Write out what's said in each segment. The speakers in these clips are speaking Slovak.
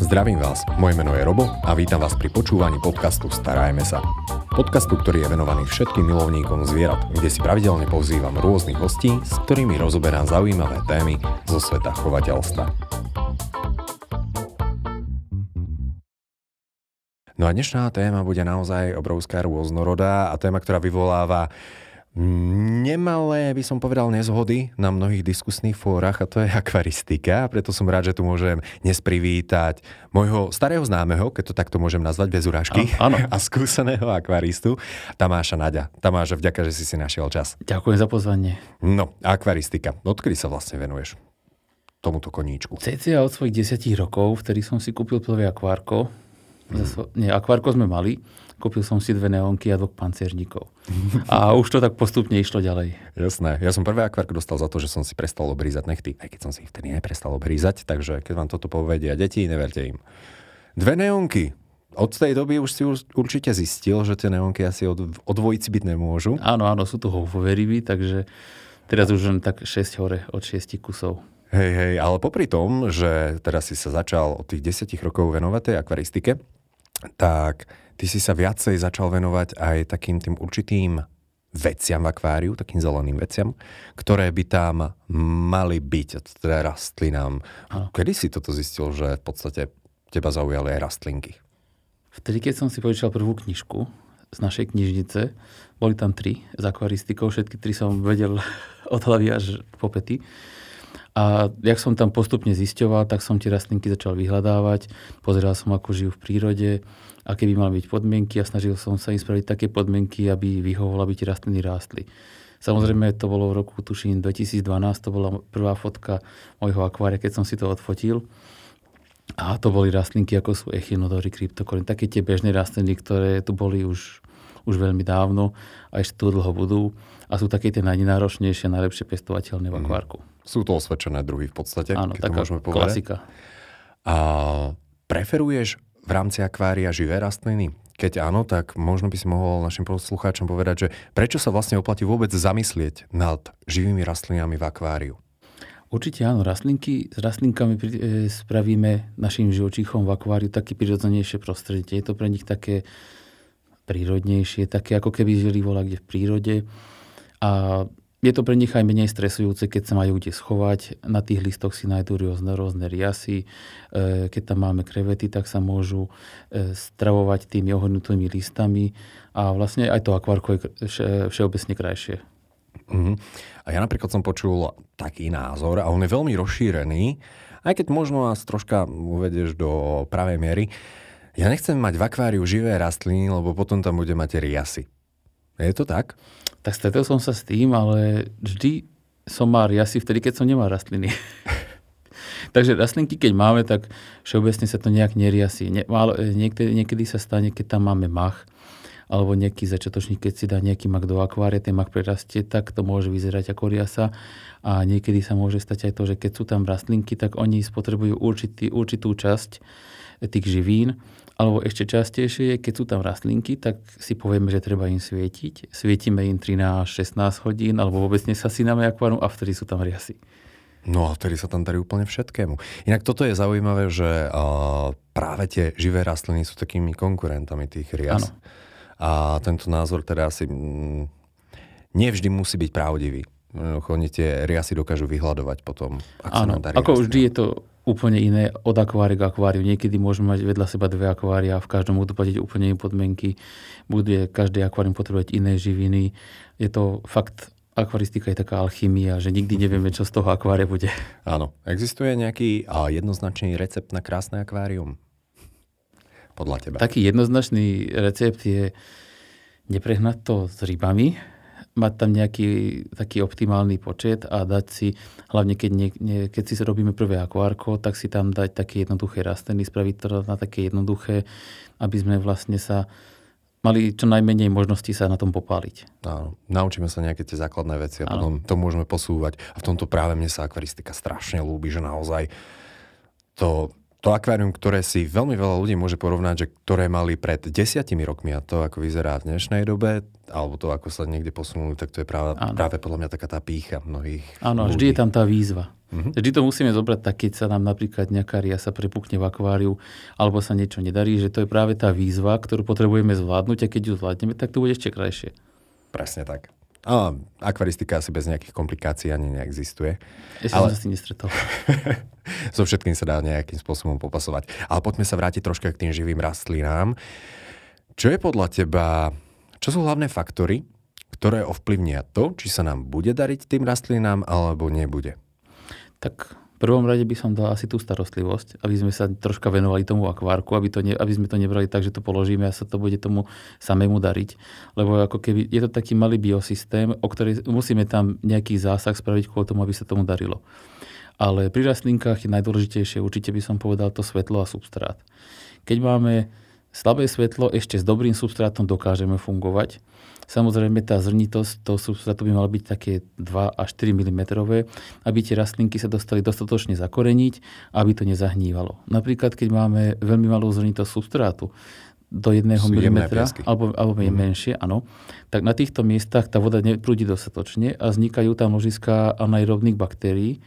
Zdravím vás, moje meno je Robo a vítam vás pri počúvaní podcastu Starajme sa. Podcastu, ktorý je venovaný všetkým milovníkom zvierat, kde si pravidelne pozývam rôznych hostí, s ktorými rozoberám zaujímavé témy zo sveta chovateľstva. No a dnešná téma bude naozaj obrovská rôznorodá a téma, ktorá vyvoláva nemalé, by som povedal, nezhody na mnohých diskusných fórach a to je akvaristika. Preto som rád, že tu môžem dnes privítať môjho starého známeho, keď to takto môžem nazvať bez urážky, áno. a skúseného akvaristu Tamáša Naďa. Tamáša, vďaka, že si si našiel čas. Ďakujem za pozvanie. No, akvaristika. Odkedy sa vlastne venuješ tomuto koníčku? CCA od svojich desiatich rokov, vtedy som si kúpil prvé akvárko. Mm. Nie, akvárko sme mali Kúpil som si dve neonky a dvoch pancierníkov. A už to tak postupne išlo ďalej. Jasné. Ja som prvé akvárko dostal za to, že som si prestal obrízať nechty, aj keď som si ich vtedy neprestal obrízať, takže keď vám toto povedia deti, neverte im. Dve neonky. Od tej doby už si určite zistil, že tie neonky asi od, od dvojici byť nemôžu. Áno, áno, sú to hoverivy, takže teraz už len tak 6 hore od 6 kusov. Hej, hej, ale popri tom, že teraz si sa začal od tých 10 rokov venovať tej akvaristike, tak ty si sa viacej začal venovať aj takým tým určitým veciam v akváriu, takým zeleným veciam, ktoré by tam mali byť, teda rastlinám. Ano. Kedy si toto zistil, že v podstate teba zaujali aj rastlinky? Vtedy, keď som si požičal prvú knižku z našej knižnice, boli tam tri s akvaristikou, všetky tri som vedel od hlavy až po pety. A jak som tam postupne zisťoval, tak som tie rastlinky začal vyhľadávať, pozeral som, ako žijú v prírode, aké by mali byť podmienky a snažil som sa im spraviť také podmienky, aby vyhovovalo, aby tie rastliny rástli. Samozrejme, to bolo v roku, tuším, 2012, to bola prvá fotka mojho akvária, keď som si to odfotil. A to boli rastlinky, ako sú echinodory, kryptokorin, také tie bežné rastliny, ktoré tu boli už, už veľmi dávno a ešte tu dlho budú. A sú také tie najnenáročnejšie, najlepšie pestovateľné v mhm. akvárku. Mm. Sú to osvedčené druhy v podstate, Áno, taká môžeme povedať. klasika. A preferuješ v rámci akvária živé rastliny? Keď áno, tak možno by si mohol našim poslucháčom povedať, že prečo sa vlastne oplatí vôbec zamyslieť nad živými rastlinami v akváriu? Určite áno, rastlinky, s rastlinkami e, spravíme našim živočíchom v akváriu také prirodzenejšie prostredie. Je to pre nich také prírodnejšie, také ako keby žili vola kde v prírode. A je to pre nich aj menej stresujúce, keď sa majú kde schovať. Na tých listoch si nájdú rôzne, rôzne riasy. E, keď tam máme krevety, tak sa môžu e, stravovať tými ohodnutými listami. A vlastne aj to akvárko je všeobecne krajšie. Uh-huh. A ja napríklad som počul taký názor, a on je veľmi rozšírený, aj keď možno nás troška uvedieš do pravej miery. Ja nechcem mať v akváriu živé rastliny, lebo potom tam bude mať riasy. Je to tak? Tak stretol som sa s tým, ale vždy som mal riasy vtedy, keď som nemal rastliny. Takže rastlinky, keď máme, tak všeobecne sa to nejak neriasí. Nie, málo, e, niekedy, niekedy sa stane, keď tam máme mach, alebo nejaký začiatočník, keď si dá nejaký mak do akvária, ten mak prerastie, tak to môže vyzerať ako riasa. A niekedy sa môže stať aj to, že keď sú tam rastlinky, tak oni spotrebujú určitý, určitú časť tých živín alebo ešte častejšie je, keď sú tam rastlinky, tak si povieme, že treba im svietiť. Svietime im 13-16 hodín, alebo vôbec nesasíname akvárium a vtedy sú tam riasy. No a vtedy sa tam darí úplne všetkému. Inak toto je zaujímavé, že uh, práve tie živé rastliny sú takými konkurentami tých rias. Ano. A tento názor teda asi mm, nevždy musí byť pravdivý. Oni tie riasy dokážu vyhľadovať potom. Ak Áno, ako vždy je to úplne iné od akvária k akváriu. Niekedy môžeme mať vedľa seba dve akvária, v každom budú platiť úplne iné podmienky, bude každý akvárium potrebovať iné živiny. Je to fakt, akvaristika je taká alchymia, že nikdy nevieme, čo z toho akvária bude. Áno. Existuje nejaký a jednoznačný recept na krásne akvárium? Podľa teba. Taký jednoznačný recept je neprehnať to s rybami, mať tam nejaký taký optimálny počet a dať si, hlavne keď, nie, nie, keď si robíme prvé akvárko, tak si tam dať také jednoduché rastliny, spraviť to na také jednoduché, aby sme vlastne sa mali čo najmenej možností sa na tom popáliť. Áno, naučíme sa nejaké tie základné veci a Áno. potom to môžeme posúvať. A v tomto práve mne sa akvaristika strašne ľúbi, že naozaj to to akvárium, ktoré si veľmi veľa ľudí môže porovnať, že ktoré mali pred desiatimi rokmi a to, ako vyzerá v dnešnej dobe, alebo to, ako sa niekde posunuli, tak to je práve, práve podľa mňa taká tá pícha mnohých Áno, vždy je tam tá výzva. Uh-huh. Vždy to musíme zobrať tak, keď sa nám napríklad nejaká ria sa prepukne v akváriu, alebo sa niečo nedarí, že to je práve tá výzva, ktorú potrebujeme zvládnuť a keď ju zvládneme, tak to bude ešte krajšie. Presne tak. A akvaristika asi bez nejakých komplikácií ani neexistuje. Som ale... sa s tým nestretol. so všetkým sa dá nejakým spôsobom popasovať. Ale poďme sa vrátiť troška k tým živým rastlinám. Čo je podľa teba, čo sú hlavné faktory, ktoré ovplyvnia to, či sa nám bude dariť tým rastlinám alebo nebude? Tak prvom rade by som dal asi tú starostlivosť, aby sme sa troška venovali tomu akvárku, aby, to ne, aby sme to nebrali tak, že to položíme a sa to bude tomu samému dariť. Lebo ako keby je to taký malý biosystém, o ktorý musíme tam nejaký zásah spraviť kvôli tomu, aby sa tomu darilo. Ale pri rastlinkách je najdôležitejšie, určite by som povedal, to svetlo a substrát. Keď máme slabé svetlo, ešte s dobrým substrátom dokážeme fungovať Samozrejme, tá zrnitosť toho substrátu by mala byť také 2 až 4 mm, aby tie rastlinky sa dostali dostatočne zakoreniť, aby to nezahnívalo. Napríklad, keď máme veľmi malú zrnitosť substrátu, do 1 mm, alebo, alebo je mm. menšie, áno, tak na týchto miestach tá voda neprúdi dostatočne a vznikajú tam ložiska anaerobných baktérií,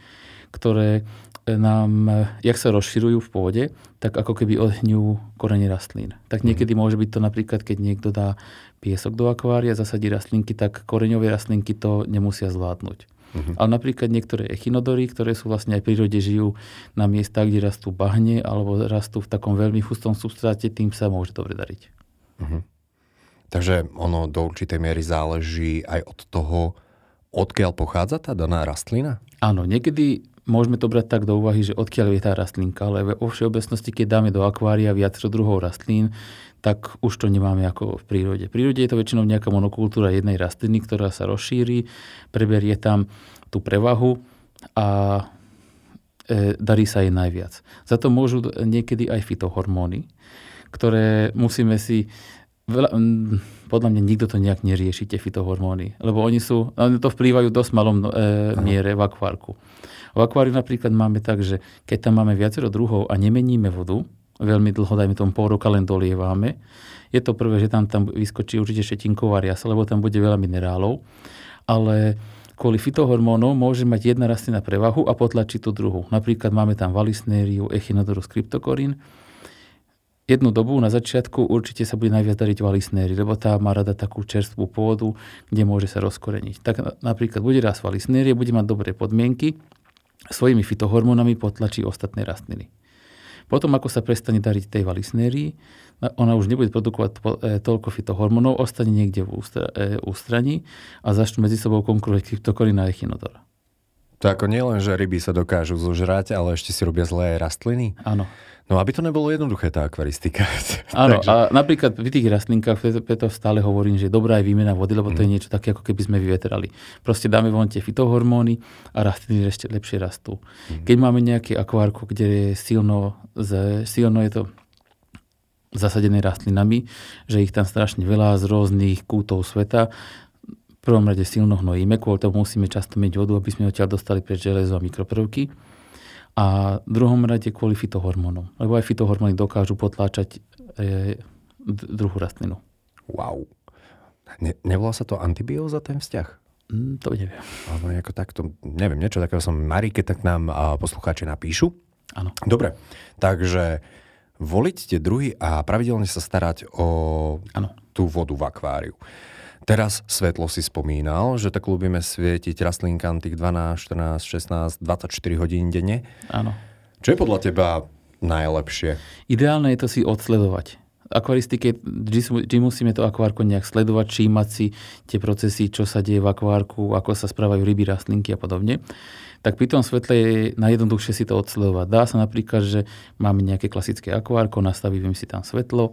ktoré nám, jak sa rozširujú v pôde, tak ako keby odhňujú korene rastlín. Tak mhm. niekedy môže byť to napríklad, keď niekto dá piesok do akvária, zasadí rastlinky, tak koreňové rastlinky to nemusia zvládnuť. Uh-huh. Ale napríklad niektoré echinodory, ktoré sú vlastne aj v prírode, žijú na miestach, kde rastú bahne alebo rastú v takom veľmi hustom substráte, tým sa môže dobre dariť. Uh-huh. Takže ono do určitej miery záleží aj od toho, odkiaľ pochádza tá daná rastlina? Áno, niekedy môžeme to brať tak do úvahy, že odkiaľ je tá rastlinka, ale vo všeobecnosti, keď dáme do akvária viacero druhov rastlín, tak už to nemáme ako v prírode. V prírode je to väčšinou nejaká monokultúra jednej rastliny, ktorá sa rozšíri, preberie tam tú prevahu a e, darí sa jej najviac. Za to môžu niekedy aj fitohormóny, ktoré musíme si... Veľa, podľa mňa nikto to nejak nerieši, tie fitohormóny, lebo oni sú, oni to vplývajú dosť malom e, miere v akvárku. V akváriu napríklad máme tak, že keď tam máme viacero druhov a nemeníme vodu, veľmi dlho, dajme tomu pol roka len dolievame, je to prvé, že tam, tam vyskočí určite šetinková riasa, lebo tam bude veľa minerálov, ale kvôli fitohormónom môže mať jedna rastlina prevahu a potlačiť tú druhú. Napríklad máme tam valisnériu, echinodorus, kryptokorín. Jednu dobu na začiatku určite sa bude najviac dariť valisnéri, lebo tá má rada takú čerstvú pôdu, kde môže sa rozkoreniť. Tak napríklad bude raz valisnérie, bude mať dobré podmienky, svojimi fitohormónami potlačí ostatné rastliny. Potom, ako sa prestane dariť tej valisnérii, ona už nebude produkovať e, toľko fitohormónov, ostane niekde v e, ústraní a začnú medzi sebou konkurovať kryptokorina a echinodor. To ako nielen, že ryby sa dokážu zožrať, ale ešte si robia zlé rastliny? Áno. No aby to nebolo jednoduché, tá akvaristika. Áno, Takže... a napríklad pri tých rastlinkách, preto stále hovorím, že dobrá je výmena vody, lebo to je mhm. niečo také, ako keby sme vyvetrali. Proste dáme von tie fitohormóny a rastliny ešte lepšie rastú. Mm. Keď máme nejaké akvárko, kde je silno, silno je to zasadené rastlinami, že ich tam strašne veľa z rôznych kútov sveta, v prvom rade silno hnojíme, kvôli tomu musíme často mať vodu, aby sme odtiaľ dostali preč železo a mikroprvky a v druhom rade kvôli fitohormónom. Lebo aj fitohormóny dokážu potláčať e, druhú rastlinu. Wow. Ne, nevolá sa to antibióza, ten vzťah? Mm, to neviem. Alebo nejako takto, neviem, niečo takého som Marike, tak nám a, poslucháči napíšu. Áno. Dobre, takže voliť tie druhy a pravidelne sa starať o ano. tú vodu v akváriu. Teraz svetlo si spomínal, že tak ľúbime svietiť rastlinkám tých 12, 14, 16, 24 hodín denne. Áno. Čo je podľa teba najlepšie? Ideálne je to si odsledovať. Akvaristike vždy musíme to akvárko nejak sledovať, čímať si tie procesy, čo sa deje v akvárku, ako sa správajú ryby, rastlinky a podobne tak pri tom svetle je najjednoduchšie si to odsledovať. Dá sa napríklad, že máme nejaké klasické akvárko, nastavíme si tam svetlo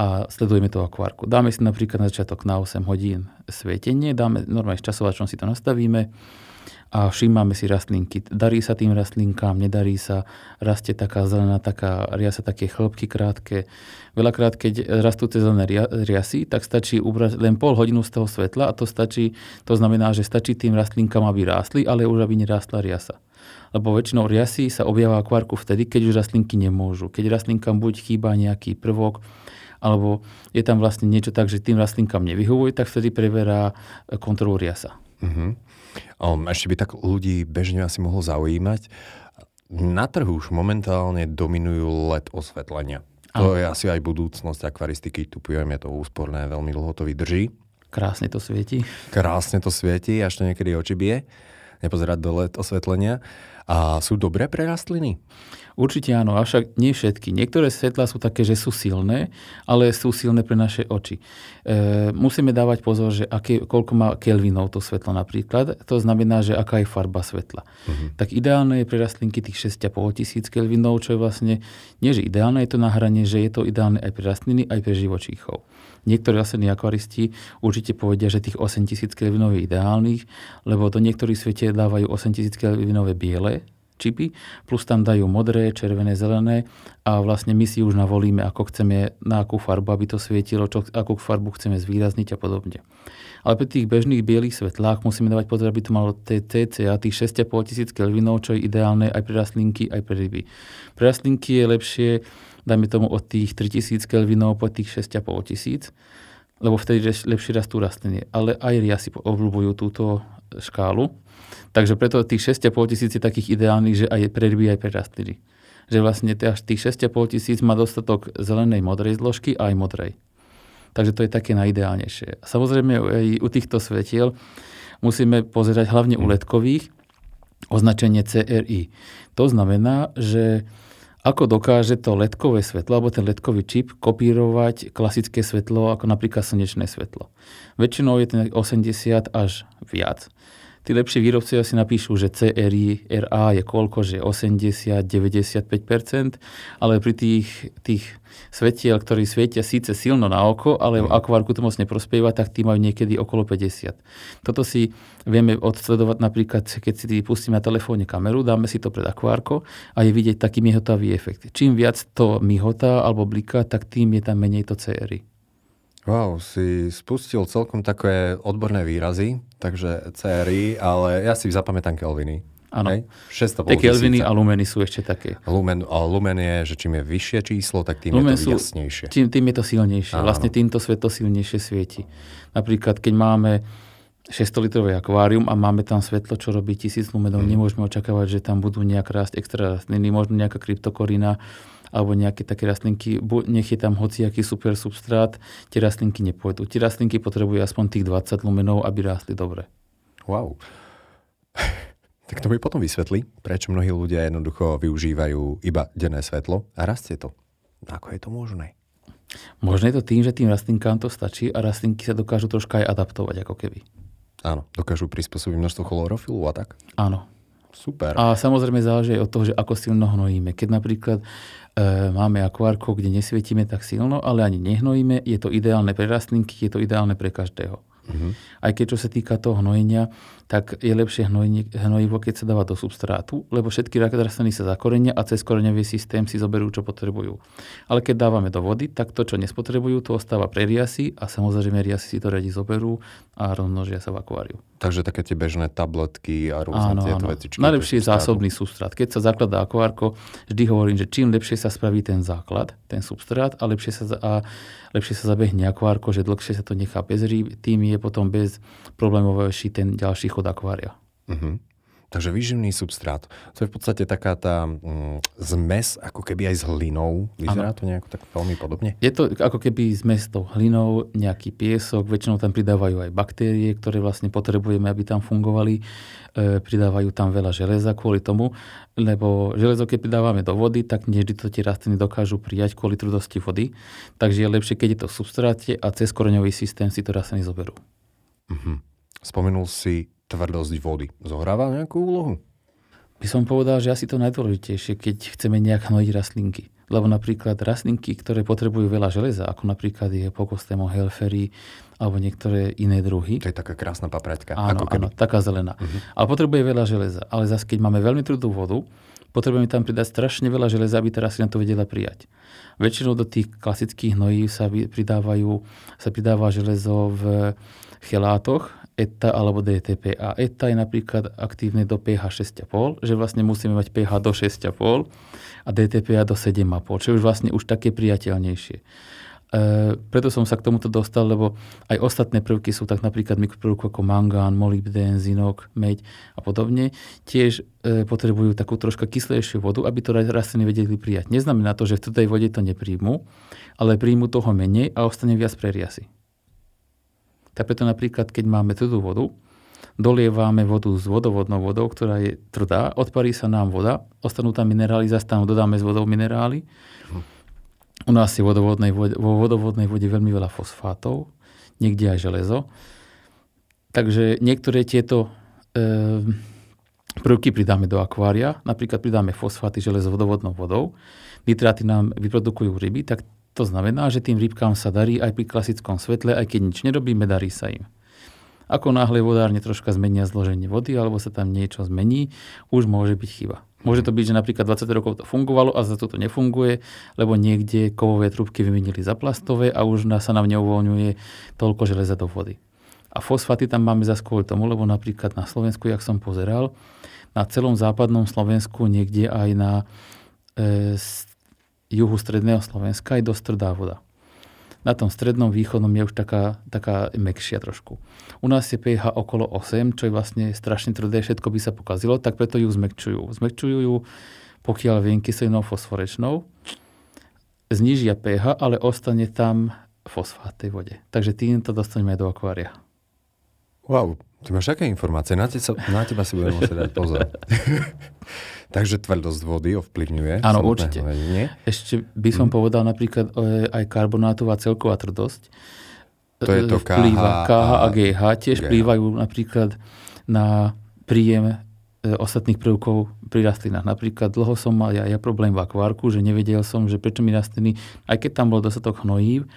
a sledujeme to akvárku. Dáme si napríklad na začiatok na 8 hodín svietenie, dáme normálne s časovačom si to nastavíme a všímame si rastlinky. Darí sa tým rastlinkám, nedarí sa, rastie taká zelená, taká, ria sa také chlopky krátke. Veľakrát, keď rastú tie zelené riasy, tak stačí ubrať len pol hodinu z toho svetla a to stačí, to znamená, že stačí tým rastlinkám, aby rástli, ale už aby nerástla riasa. Lebo väčšinou riasy sa objavia v akvárku vtedy, keď už rastlinky nemôžu. Keď rastlinkám buď chýba nejaký prvok, alebo je tam vlastne niečo tak, že tým rastlinkám nevyhovuje, tak vtedy preverá kontrolu riasa. Uh-huh. Um, ešte by tak ľudí bežne asi mohlo zaujímať. Na trhu už momentálne dominujú LED osvetlenia. To je asi aj budúcnosť akvaristiky. Tu je to úsporné, veľmi dlho to vydrží. Krásne to svieti. Krásne to svieti, až to niekedy oči bije. Nepozerať do LED osvetlenia. A sú dobré pre rastliny? Určite áno, avšak nie všetky. Niektoré svetlá sú také, že sú silné, ale sú silné pre naše oči. E, musíme dávať pozor, že aké, koľko má kelvinov to svetlo napríklad. To znamená, že aká je farba svetla. Uh-huh. Tak ideálne je pre rastlinky tých 6,5 tisíc kelvinov, čo je vlastne, nie že ideálne je to na hrane, že je to ideálne aj pre rastliny, aj pre živočíchov. Niektorí rastliny akvaristi určite povedia, že tých 8000 kelvinov je ideálnych, lebo do niektorých svete dávajú 8000 kelvinové biele čipy, plus tam dajú modré, červené, zelené a vlastne my si už navolíme, ako chceme, na akú farbu, aby to svietilo, čo, akú farbu chceme zvýrazniť a podobne. Ale pri tých bežných bielých svetlách musíme dávať pozor, aby to malo TCA tých 6,5 tisíc kelvinov, čo je ideálne aj pre rastlinky, aj pre ryby. Pre rastlinky je lepšie, dajme tomu od tých 3000 kelvinov po tých 6,5 tisíc, lebo vtedy lepšie rastú rastliny. Ale aj riasy obľúbujú túto škálu. Takže preto tých 6,5 tisíc je takých ideálnych, že aj pre ryby, aj pre rastliny. Že vlastne tých 6,5 tisíc má dostatok zelenej modrej zložky a aj modrej. Takže to je také najideálnejšie. Samozrejme aj u týchto svetiel musíme pozerať hlavne u letkových označenie CRI. To znamená, že ako dokáže to ledkové svetlo alebo ten ledkový čip kopírovať klasické svetlo ako napríklad slnečné svetlo. Väčšinou je ten 80 až viac tí lepší výrobcovia si napíšu, že CRI, RA je koľko, že 80-95%, ale pri tých, tých svetiel, ktorí svietia síce silno na oko, ale v mhm. akvárku to moc neprospieva, tak tí majú niekedy okolo 50. Toto si vieme odsledovať napríklad, keď si pustíme na telefóne kameru, dáme si to pred akvárko a je vidieť taký mihotavý efekt. Čím viac to mihotá alebo bliká, tak tým je tam menej to CRI. Wow, si spustil celkom také odborné výrazy, takže CRI, ale ja si zapamätám Kelviny. Áno. Tie Kelviny a lumeny sú ešte také. Lumen, a lumen je, že čím je vyššie číslo, tak tým lumen je to sú, jasnejšie. Tým, tým je to silnejšie. Áno. Vlastne týmto svetlo silnejšie svieti. Napríklad, keď máme 600-litrové akvárium a máme tam svetlo, čo robí 1000 lumenov, hmm. nemôžeme očakávať, že tam budú nejak rásť extra rastliny, možno nejaká kryptokorina, alebo nejaké také rastlinky, nech je tam hociaký super substrát, tie rastlinky nepôjdu. Tie rastlinky potrebujú aspoň tých 20 lumenov, aby rástli dobre. Wow. tak to mi potom vysvetli, prečo mnohí ľudia jednoducho využívajú iba denné svetlo a rastie to. Ako je to možné? Možno je to tým, že tým rastlinkám to stačí a rastlinky sa dokážu troška aj adaptovať ako keby. Áno, dokážu prispôsobiť množstvo chlorofilu a tak? Áno. Super. A samozrejme záleží aj od toho, že ako silno hnojíme. Keď napríklad máme akvárko, kde nesvietime tak silno, ale ani nehnojíme, je to ideálne pre rastlinky, je to ideálne pre každého. Uh-huh. Aj keď čo sa týka toho hnojenia, tak je lepšie hnojivo, keď sa dáva do substrátu, lebo všetky rastliny sa zakorenia a cez koreňový systém si zoberú, čo potrebujú. Ale keď dávame do vody, tak to, čo nespotrebujú, to ostáva pre riasy a samozrejme riasy si to radi zoberú a rozmnožia sa v akváriu. Takže také tie bežné tabletky a rôzne áno, tieto veci. Najlepšie je zásobný substrát. Keď sa zakladá akvárko, vždy hovorím, že čím lepšie sa spraví ten základ, ten substrát a lepšie sa, a lepšie sa zabehne akvárko, že dlhšie sa to nechá bez rýb, tým je potom bez problémovejší ten ďalší chod akvária. Uh-huh. Takže výživný substrát. To je v podstate taká tá mm, zmes, ako keby aj s hlinou. Vyzerá ano. to nejako tak veľmi podobne? Je to ako keby zmes tou hlinou, nejaký piesok, väčšinou tam pridávajú aj baktérie, ktoré vlastne potrebujeme, aby tam fungovali. E, pridávajú tam veľa železa kvôli tomu, lebo železo, keď pridávame do vody, tak nie to tie rastliny dokážu prijať kvôli trudosti vody. Takže je lepšie, keď je to v substráte a cez koreňový systém si to rastliny zoberú. Uh-huh. Spomenul si tvrdosť vody zohráva nejakú úlohu? By som povedal, že asi to najdôležitejšie, keď chceme nejak hnojiť rastlinky. Lebo napríklad rastlinky, ktoré potrebujú veľa železa, ako napríklad je pokostemo helfery alebo niektoré iné druhy. To je taká krásna papraťka. Áno, ako áno, taká zelená. Uh-huh. Ale potrebuje veľa železa. Ale zase, keď máme veľmi trudú vodu, potrebujeme tam pridať strašne veľa železa, aby tá rastlina to vedela prijať. Väčšinou do tých klasických hnojí sa pridávajú, sa pridáva železo v chelátoch, ETA alebo DTP. A ETA je napríklad aktívne do pH 6,5, že vlastne musíme mať pH do 6,5 a DTP do 7,5, čo už vlastne už také priateľnejšie. E, preto som sa k tomuto dostal, lebo aj ostatné prvky sú tak napríklad mikroprovky ako mangán, molybdén, zinok, meď a podobne, tiež e, potrebujú takú troška kyslejšiu vodu, aby to rastliny vedeli prijať. Neznamená to, že v tej vode to nepríjmu, ale príjmu toho menej a ostane viac preriasy. Tak preto napríklad, keď máme tvrdú vodu, dolievame vodu s vodovodnou vodou, ktorá je tvrdá, odparí sa nám voda, ostanú tam minerály, zase tam dodáme s vodou minerály. U nás je vodovodnej vode, vo vodovodnej vode veľmi veľa fosfátov, niekde aj železo. Takže niektoré tieto e, prvky pridáme do akvária, napríklad pridáme fosfáty, železo vodovodnou vodou, nitráty nám vyprodukujú ryby, tak to znamená, že tým rybkám sa darí aj pri klasickom svetle, aj keď nič nerobíme, darí sa im. Ako náhle vodárne troška zmenia zloženie vody alebo sa tam niečo zmení, už môže byť chyba. Môže to byť, že napríklad 20 rokov to fungovalo a za to to nefunguje, lebo niekde kovové trubky vymenili za plastové a už sa nám neuvoľňuje toľko železa do vody. A fosfaty tam máme za kvôli tomu, lebo napríklad na Slovensku, jak som pozeral, na celom západnom Slovensku, niekde aj na e, juhu stredného Slovenska je dosť tvrdá voda. Na tom strednom východnom je už taká, taká mekšia trošku. U nás je pH okolo 8, čo je vlastne strašne tvrdé, všetko by sa pokazilo, tak preto ju zmekčujú. Zmekčujú ju, pokiaľ viem, kyselinou fosforečnou, znižia pH, ale ostane tam fosfát tej vode. Takže tým to dostaneme do akvária. Wow, ty máš aké informácie? Na, te, na teba si budem musieť dať pozor. Takže tvrdosť vody ovplyvňuje. Áno, určite. Hledenie. Ešte by som hmm. povedal napríklad e, aj karbonátová celková tvrdosť. To je to KH, KH a GH. Tiež GH. vplývajú napríklad na príjem e, ostatných prvkov pri rastlinách. Napríklad dlho som mal ja, ja problém v akvárku, že nevedel som, že prečo mi rastliny, aj keď tam bol dostatok hnojív,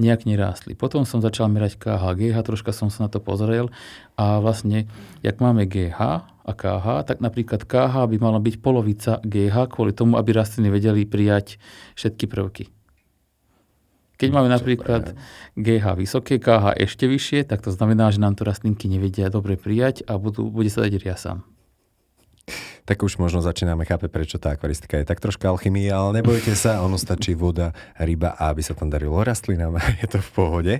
nejak nerástli. Potom som začal merať KH, GH, troška som sa na to pozrel a vlastne, jak máme GH a KH, tak napríklad KH by mala byť polovica GH kvôli tomu, aby rastliny vedeli prijať všetky prvky. Keď máme napríklad GH vysoké, KH ešte vyššie, tak to znamená, že nám to rastlinky nevedia dobre prijať a budú, bude sa dať riasam tak už možno začíname chápať, prečo tá akvaristika je tak troška alchymia, ale nebojte sa, ono stačí voda, ryba a aby sa tam darilo rastlinám je to v pohode.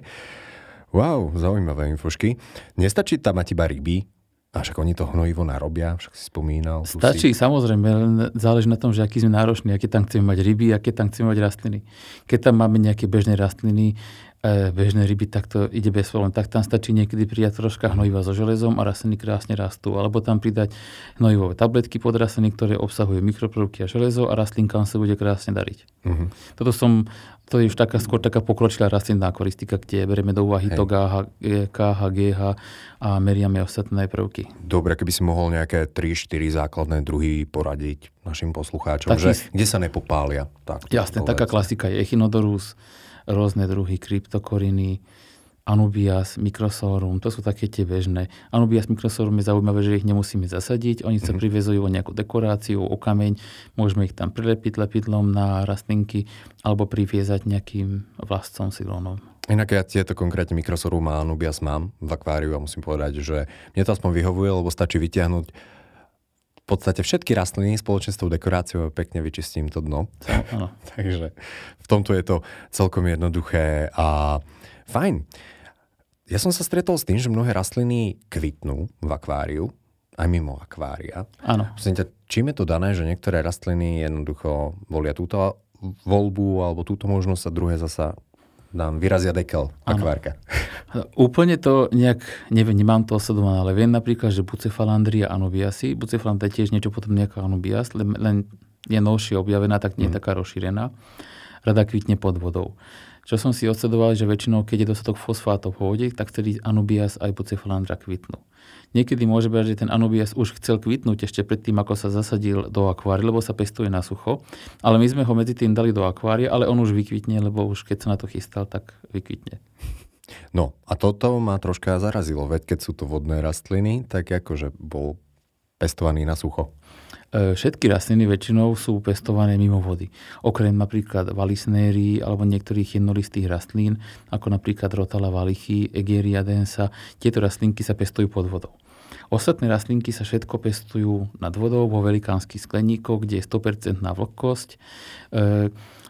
Wow, zaujímavé infošky. Nestačí tam mať iba ryby, a však oni to hnojivo narobia, však si spomínal. Stačí, si... samozrejme, len záleží na tom, že aký sme nároční, aké tam chceme mať ryby, aké tam chceme mať rastliny. Keď tam máme nejaké bežné rastliny, e, bežné ryby, tak to ide bez problémov. Tak tam stačí niekedy pridať troška hnojiva so železom a rastliny krásne rastú. Alebo tam pridať hnojivové tabletky pod rastliny, ktoré obsahujú mikroprodukty a železo a rastlinkám sa bude krásne dariť. Uh-huh. Toto som to je už taká, skôr taká pokročilá rastlinná akoristika, kde berieme do úvahy to KH, KH, GH a meriame ostatné prvky. Dobre, keby si mohol nejaké 3-4 základné druhy poradiť našim poslucháčom, Taký... že kde sa nepopália. Tak, Jasné, taká klasika je Echinodorus, rôzne druhy kryptokoriny, Anubias, Microsorum, to sú také tie bežné. Anubias, Microsorum je zaujímavé, že ich nemusíme zasadiť, oni sa mm-hmm. privezujú o nejakú dekoráciu, o kameň, môžeme ich tam prilepiť lepidlom na rastlinky alebo priviezať nejakým vlastcom silónom. Inak ja tieto konkrétne Microsorum a Anubias mám v akváriu a musím povedať, že mne to aspoň vyhovuje, lebo stačí vytiahnuť v podstate všetky rastliny spoločne s tou dekoráciou pekne vyčistím to dno. Áno. Takže v tomto je to celkom jednoduché a fajn. Ja som sa stretol s tým, že mnohé rastliny kvitnú v akváriu, aj mimo akvária. Áno. Čím je to dané, že niektoré rastliny jednoducho volia túto voľbu alebo túto možnosť a druhé zasa nám vyrazia dekel akvárka. Úplne to nejak, neviem, nemám to osledované, ale viem napríklad, že bucefalandria anubiasi, bucefalandria je tiež niečo podobné ako anubias, len, len je novšie objavená, tak nie je mm. taká rozšírená. Rada kvitne pod vodou. Čo som si odsledoval, že väčšinou, keď je dostatok fosfátov v vode, tak vtedy Anubias aj Bucephalandra kvitnú. Niekedy môže byť, že ten Anubias už chcel kvitnúť ešte predtým, ako sa zasadil do akvária, lebo sa pestuje na sucho. Ale my sme ho medzi tým dali do akvária, ale on už vykvitne, lebo už keď sa na to chystal, tak vykvitne. No a toto ma troška zarazilo, veď keď sú to vodné rastliny, tak akože bol pestovaný na sucho? E, všetky rastliny väčšinou sú pestované mimo vody. Okrem napríklad valisnéry alebo niektorých jednolistých rastlín, ako napríklad Rotala valichy, Egeria densa. Tieto rastlinky sa pestujú pod vodou. Ostatné rastlinky sa všetko pestujú nad vodou vo velikánskych skleníkoch, kde je 100% vlhkosť. E,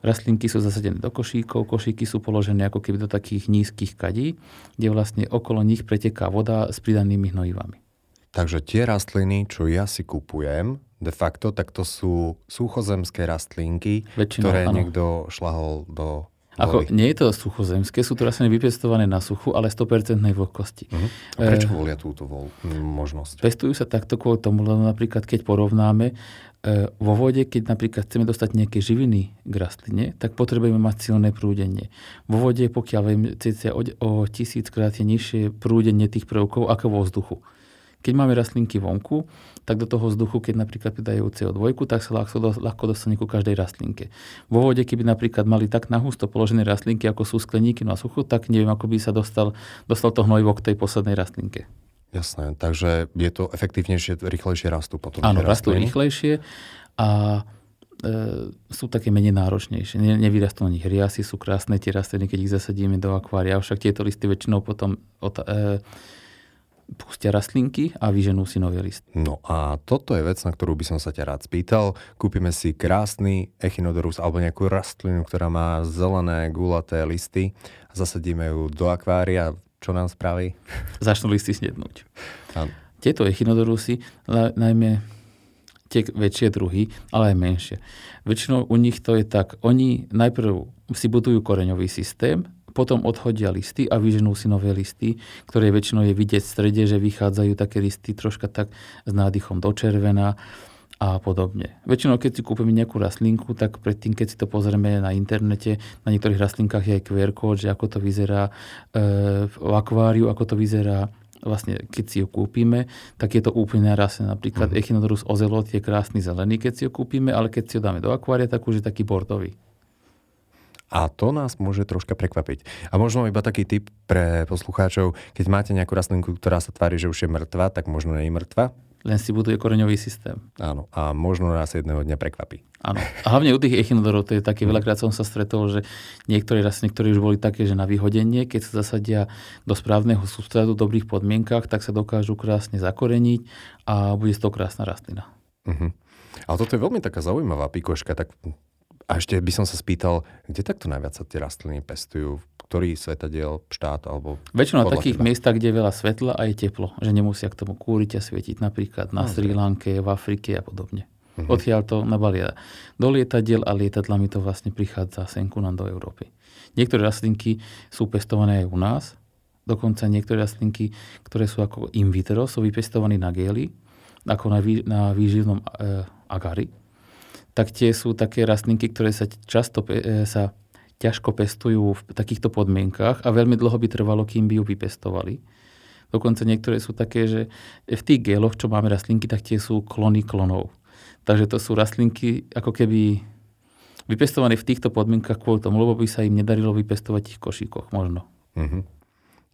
rastlinky sú zasadené do košíkov, košíky sú položené ako keby do takých nízkych kadí, kde vlastne okolo nich preteká voda s pridanými hnojivami. Takže tie rastliny, čo ja si kupujem, de facto, tak to sú suchozemské rastlinky, Väčšinou, ktoré áno. niekto šlahol do ako, nie je to suchozemské, sú to rastliny vypestované na suchu, ale 100% vlhkosti. Uh-huh. A prečo e, volia túto vol- možnosť? Pestujú sa takto kvôli tomu, lebo napríklad keď porovnáme, e, vo vode, keď napríklad chceme dostať nejaké živiny k rastline, tak potrebujeme mať silné prúdenie. Vo vode, pokiaľ viem, cca o, o tisíckrát je nižšie prúdenie tých prvkov ako vo vzduchu. Keď máme rastlinky vonku, tak do toho vzduchu, keď napríklad pridajú CO2, tak sa ľahko, ľahko dostane ku každej rastlinke. Vo vode, keby napríklad mali tak nahusto položené rastlinky, ako sú skleníky na suchu, tak neviem, ako by sa dostal, dostal to hnojivo k tej poslednej rastlinke. Jasné, takže je to efektívnejšie, rýchlejšie rastú potom. Áno, rastú rýchlejšie a e, sú také menej náročnejšie. Ne, nevyrastú na nich riasy, sú krásne tie rastliny, keď ich zasadíme do akvária, však tieto listy väčšinou potom od, e, pustia rastlinky a vyženú si nový list. No a toto je vec, na ktorú by som sa ťa rád spýtal. Kúpime si krásny echinodorus alebo nejakú rastlinu, ktorá má zelené, gulaté listy zasadíme ju do akvária. Čo nám spraví? Začnú listy snednúť. Tieto echinodorusy, najmä tie väčšie druhy, ale aj menšie. Väčšinou u nich to je tak, oni najprv si budujú koreňový systém, potom odhodia listy a vyženú si nové listy, ktoré väčšinou je vidieť v strede, že vychádzajú také listy troška tak s nádychom do červená a podobne. Väčšinou, keď si kúpime nejakú rastlinku, tak predtým, keď si to pozrieme na internete, na niektorých rastlinkách je aj QR kód, že ako to vyzerá e, v akváriu, ako to vyzerá vlastne, keď si ju kúpime, tak je to úplne rastlina. Napríklad uh-huh. Echinodorus ozelot je krásny zelený, keď si ho kúpime, ale keď si ho dáme do akvária, tak už je taký bordový. A to nás môže troška prekvapiť. A možno iba taký tip pre poslucháčov, keď máte nejakú rastlinku, ktorá sa tvári, že už je mŕtva, tak možno nie je mŕtva. Len si buduje koreňový systém. Áno, a možno nás jedného dňa prekvapí. Áno. A hlavne u tých echinodorov, to je také, veľakrát som sa stretol, že niektoré rastliny, ktoré už boli také, že na vyhodenie, keď sa zasadia do správneho substrátu v dobrých podmienkach, tak sa dokážu krásne zakoreniť a bude to krásna rastlina. Uh-huh. Ale toto je veľmi taká zaujímavá pikoška, tak a ešte by som sa spýtal, kde takto najviac sa tie rastliny pestujú? Ktorý svetadiel, štát alebo... Väčšinou na takých teba? miestach, kde je veľa svetla a je teplo. Že nemusia k tomu kúriť a svietiť napríklad na okay. Sri Lanke, v Afrike a podobne. Uh-huh. Odtiaľ to nabalia do lietadiel a lietadlami to vlastne prichádza senku nám do Európy. Niektoré rastlinky sú pestované aj u nás. Dokonca niektoré rastlinky, ktoré sú ako in vitro, sú vypestované na géli, ako na, vý, na výživnom e, agari tak tie sú také rastlinky, ktoré sa často e, sa ťažko pestujú v takýchto podmienkach a veľmi dlho by trvalo, kým by ju vypestovali. Dokonca niektoré sú také, že v tých géloch, čo máme rastlinky, tak tie sú klony klonov. Takže to sú rastlinky ako keby vypestované v týchto podmienkach kvôli tomu, lebo by sa im nedarilo vypestovať v košíkoch možno. Mm-hmm.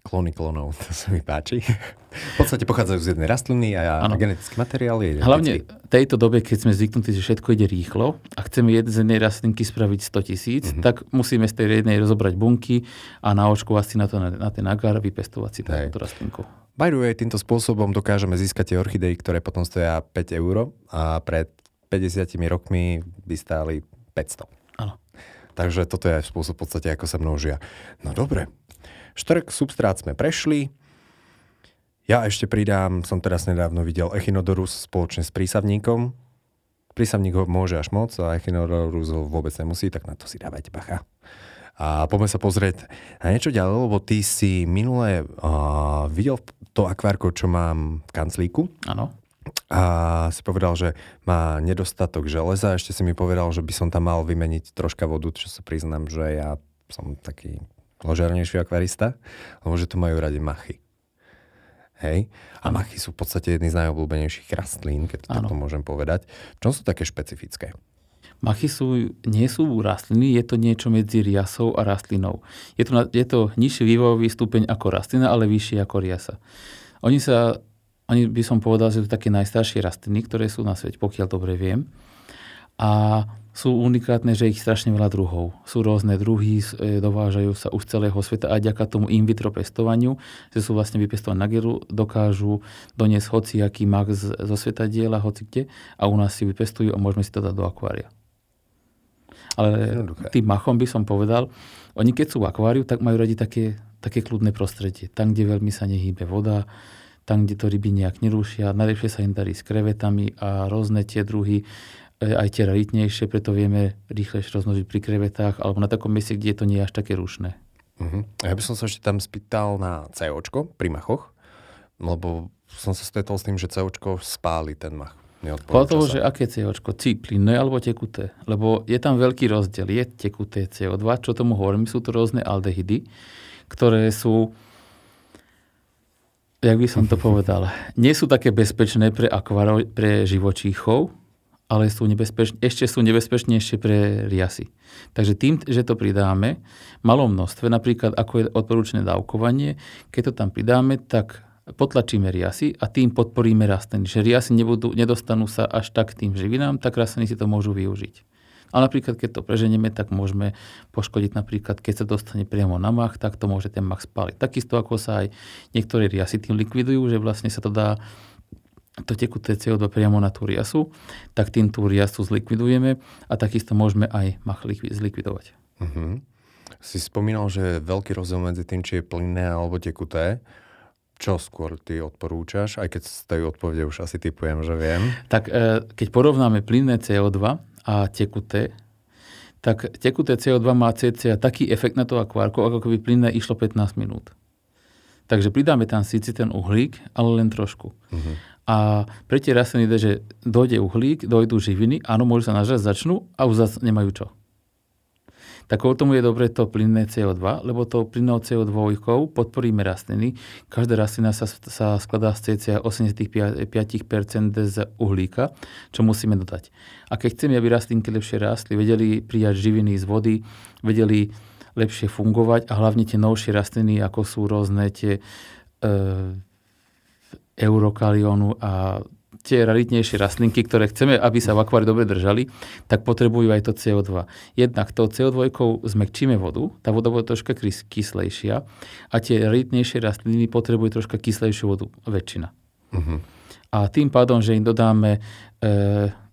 Klony klonov, to sa mi páči. V podstate pochádzajú z jednej rastliny a ano. genetický materiál je Hlavne v tejto dobe, keď sme zvyknutí, že všetko ide rýchlo a chceme z jednej rastlinky spraviť 100 tisíc, mm-hmm. tak musíme z tej jednej rozobrať bunky a naočkovať si na, to, na, na ten agar a vypestovať si túto rastlinku. By the way, týmto spôsobom dokážeme získať tie orchidei, ktoré potom stoja 5 eur a pred 50 rokmi by stáli 500. Áno. Takže toto je spôsob v podstate, ako sa množia. No dobre, Štrk, substrát sme prešli. Ja ešte pridám, som teraz nedávno videl Echinodorus spoločne s prísavníkom. Prísavník ho môže až moc a Echinodorus ho vôbec nemusí, tak na to si dávajte bacha. A poďme sa pozrieť na niečo ďalej, lebo ty si minule uh, videl to akvárko, čo mám v kanclíku. Áno. A si povedal, že má nedostatok železa. Ešte si mi povedal, že by som tam mal vymeniť troška vodu, čo sa priznám, že ja som taký ložiarnejší akvarista, lebo že to majú radi machy. Hej? A ano. machy sú v podstate jedny z najobľúbenejších rastlín, keď to takto môžem povedať. V čom sú také špecifické? Machy sú, nie sú rastliny, je to niečo medzi riasou a rastlinou. Je to, je to nižší vývojový stupeň ako rastlina, ale vyšší ako riasa. Oni sa oni by som povedal, že sú také najstaršie rastliny, ktoré sú na svete, pokiaľ dobre viem. A sú unikátne, že ich strašne veľa druhov. Sú rôzne druhy, e, dovážajú sa už celého sveta a ďaká tomu in vitro pestovaniu, že sú vlastne vypestované na geru, dokážu doniesť hociaký mak zo sveta diela, hoci kde a u nás si vypestujú a môžeme si to dať do akvária. Ale tým machom by som povedal, oni keď sú v akváriu, tak majú radi také, také kľudné prostredie. Tam, kde veľmi sa nehýbe voda, tam, kde to ryby nejak nerúšia. Najlepšie sa im darí s krevetami a rôzne tie druhy aj tie realitnejšie, preto vieme rýchlejšie rozmnožiť pri krevetách alebo na takom mieste, kde to nie je až také rušné. Uh-huh. Ja by som sa ešte tam spýtal na COčko pri machoch, lebo som sa stretol s tým, že COčko spáli ten mach. Podľa toho, že aké COčko, plynné alebo tekuté. Lebo je tam veľký rozdiel. Je tekuté CO2, čo tomu hovorím, sú to rôzne aldehydy, ktoré sú jak by som to povedal, nie sú také bezpečné pre akvaro, pre živočíchov, ale sú nebezpečne, ešte sú nebezpečnejšie pre riasy. Takže tým, že to pridáme v malom množstve, napríklad ako je odporúčené dávkovanie, keď to tam pridáme, tak potlačíme riasy a tým podporíme rastliny. Že riasy nebudú, nedostanú sa až tak tým živinám, tak rastliny si to môžu využiť. Ale napríklad, keď to preženieme, tak môžeme poškodiť napríklad, keď sa dostane priamo na mach, tak to môže ten mach spáliť. Takisto ako sa aj niektoré riasy tým likvidujú, že vlastne sa to dá to tekuté CO2 priamo na tú riasu, tak tým tú riasu zlikvidujeme a takisto môžeme aj mach zlikvidovať. Uh-huh. Si spomínal, že je veľký rozdiel medzi tým, či je plynné alebo tekuté. Čo skôr ty odporúčaš, aj keď z tej odpovede už asi typujem, že viem. Tak e, keď porovnáme plynné CO2 a tekuté, tak tekuté CO2 má cca taký efekt na to akvárko, ako keby plynné išlo 15 minút. Takže pridáme tam síci ten uhlík, ale len trošku. Uh-huh. A pre tie rastliny ide, že dojde uhlík, dojdú živiny, áno, môžu sa nažrať, začnú a už zase nemajú čo. Tak tomu je dobre to plynné CO2, lebo to plynnou CO2 podporíme rastliny. Každá rastlina sa, sa skladá z cca 85% z uhlíka, čo musíme dodať. A keď chceme, aby rastlinky lepšie rástli, vedeli prijať živiny z vody, vedeli lepšie fungovať a hlavne tie novšie rastliny, ako sú rôzne tie e, eurokalionu a tie raritnejšie rastlinky, ktoré chceme, aby sa v akvári dobre držali, tak potrebujú aj to CO2. Jednak to CO2 zmekčíme vodu, tá voda bude troška kyslejšia a tie raritnejšie rastliny potrebujú troška kyslejšiu vodu, väčšina. Uh-huh. A tým pádom, že im dodáme, e,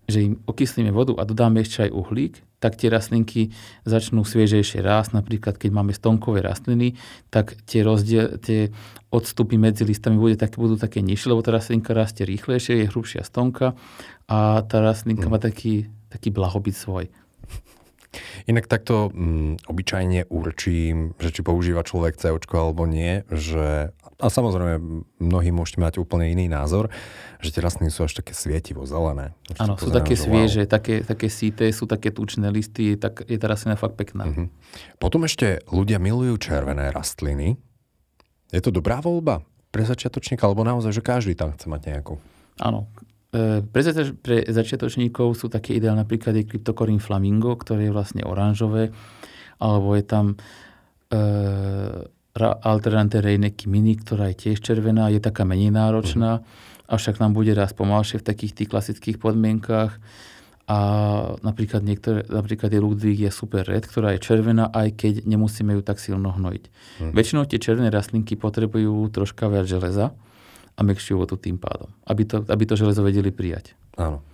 že im okyslíme vodu a dodáme ešte aj uhlík, tak tie rastlinky začnú sviežejšie rásť. Napríklad, keď máme stonkové rastliny, tak tie, rozdiel, tie odstupy medzi listami bude tak, budú také nižšie, lebo tá rastlinka rastie rýchlejšie, je hrubšia stonka a tá rastlinka má taký, taký blahobyt svoj. Inak takto mm, obyčajne určím, že či používa človek COčko alebo nie, že a samozrejme mnohí môžete mať úplne iný názor, že tie rastliny sú až také svietivo zelené. Áno, sú také svieže, wow. také, také síte, sú také tučné listy, tak je tá rastlina fakt pekná. Uh-huh. Potom ešte ľudia milujú červené rastliny. Je to dobrá voľba pre začiatočníka, alebo naozaj, že každý tam chce mať nejakú? Áno, E, pre, pre začiatočníkov sú také ideálne napríklad je Cryptocorin flamingo, ktoré je vlastne oranžové, alebo je tam e, Alternante Reineke Mini, ktorá je tiež červená, je taká menej náročná, uh-huh. avšak nám bude raz pomalšie v takých tých klasických podmienkách. A napríklad, niektoré, napríklad je Ludwig je super red, ktorá je červená, aj keď nemusíme ju tak silno hnojiť. Uh-huh. Väčšinou tie červené rastlinky potrebujú troška viac železa, a mekšiu vodu tým pádom, aby to, aby to železo vedeli prijať. Áno.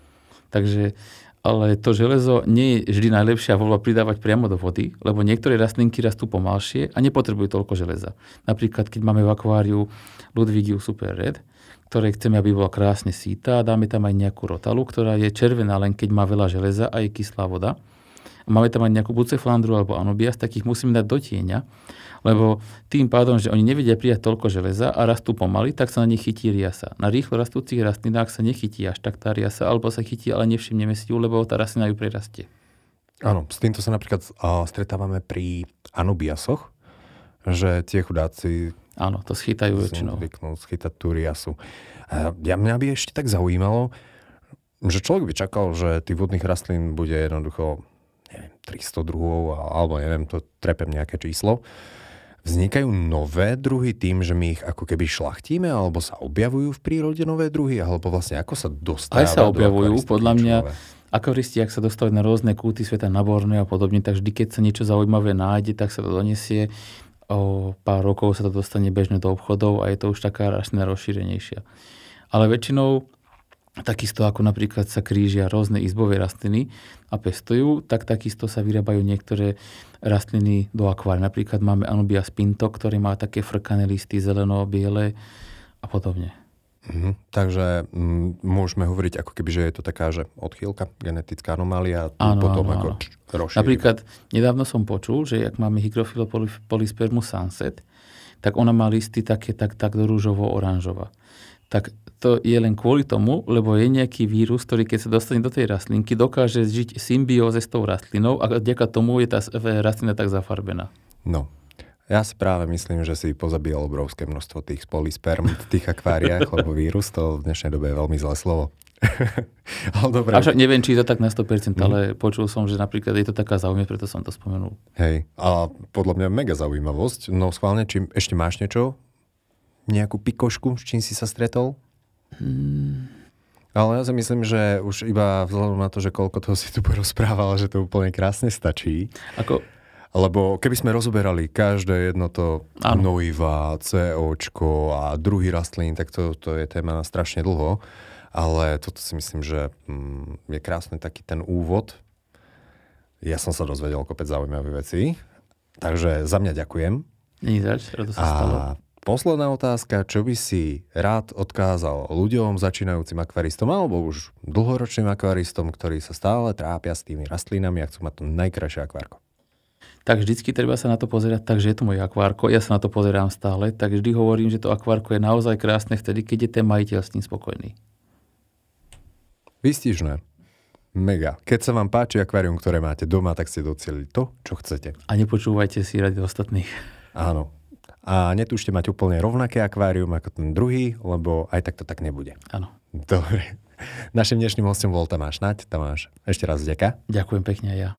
Takže, ale to železo nie je vždy najlepšia voľba pridávať priamo do vody, lebo niektoré rastlinky rastú pomalšie a nepotrebujú toľko železa. Napríklad, keď máme v akváriu Ludvigiu Super Red, ktoré chceme, aby bola krásne síta, dáme tam aj nejakú rotalu, ktorá je červená len keď má veľa železa a je kyslá voda. A máme tam aj nejakú buceflandru alebo anobias, tak ich musíme dať do tieňa lebo tým pádom, že oni nevedia prijať toľko železa a rastú pomaly, tak sa na nich chytí riasa. Na rýchlo rastúcich rastlinách sa nechytí až tak tá riasa, alebo sa chytí, ale nevšimneme si ju, lebo tá rastlina ju prerastie. Áno, s týmto sa napríklad uh, stretávame pri anubiasoch, že tie chudáci Áno, to schytajú väčšinou. Zvyknú schytať tú riasu. Ja, mňa by ešte tak zaujímalo, že človek by čakal, že tých vodných rastlín bude jednoducho neviem, 300 druhov, alebo neviem, to trepem nejaké číslo. Vznikajú nové druhy tým, že my ich ako keby šlachtíme, alebo sa objavujú v prírode nové druhy, alebo vlastne ako sa dostávajú? Aj sa objavujú, podľa mňa. Akvaristi, ak sa dostávajú na rôzne kúty sveta, na Borneo a podobne, tak vždy, keď sa niečo zaujímavé nájde, tak sa to donesie. O pár rokov sa to dostane bežne do obchodov a je to už taká rastlina rozšírenejšia. Ale väčšinou takisto ako napríklad sa krížia rôzne izbové rastliny a pestujú, tak takisto sa vyrábajú niektoré rastliny do akvária. Napríklad máme Anubia spinto, ktorý má také frkané listy zeleno, biele a podobne. Mhm. Takže m, môžeme hovoriť ako keby, že je to taká, že odchýlka, genetická anomália, áno, potom áno, ako áno. Napríklad nedávno som počul, že ak máme Hygrophila sunset, tak ona má listy také tak, tak do rúžovo-oranžova. Tak to je len kvôli tomu, lebo je nejaký vírus, ktorý keď sa dostane do tej rastlinky, dokáže žiť symbióze s tou rastlinou a vďaka tomu je tá rastlina tak zafarbená. No, ja si práve myslím, že si pozabíjal obrovské množstvo tých polisperm v tých akváriách, lebo vírus to v dnešnej dobe je veľmi zlé slovo. ale dobre. Až neviem, či je to tak na 100%, mm. ale počul som, že napríklad je to taká zaujímavá, preto som to spomenul. Hej, a podľa mňa mega zaujímavosť. No schválne, či ešte máš niečo? Nejakú pikošku, s čím si sa stretol? Hmm. Ale ja si myslím, že už iba vzhľadom na to, že koľko toho si tu porozprával, že to úplne krásne stačí. Ako, lebo keby sme rozoberali každé jedno to gnojiva, COčko a druhý rastlín, tak to, to je téma na strašne dlho. Ale toto si myslím, že mm, je krásny taký ten úvod. Ja som sa dozvedel kopec zaujímavých vecí. Takže za mňa ďakujem. Nie zač, to sa stalo. Posledná otázka, čo by si rád odkázal ľuďom, začínajúcim akvaristom alebo už dlhoročným akvaristom, ktorí sa stále trápia s tými rastlinami a chcú mať to najkrajšie akvárko? tak vždycky treba sa na to pozerať tak, že je to moje akvárko, ja sa na to pozerám stále, tak vždy hovorím, že to akvárko je naozaj krásne vtedy, keď je ten majiteľ s ním spokojný. Vystižné. Mega. Keď sa vám páči akvárium, ktoré máte doma, tak ste docelili to, čo chcete. A nepočúvajte si rady ostatných. Áno. A netúžte mať úplne rovnaké akvárium ako ten druhý, lebo aj tak to tak nebude. Áno. Dobre. Našim dnešným hostom bol Tamáš Naď. Tamáš, ešte raz vďaka. Ďakujem pekne ja.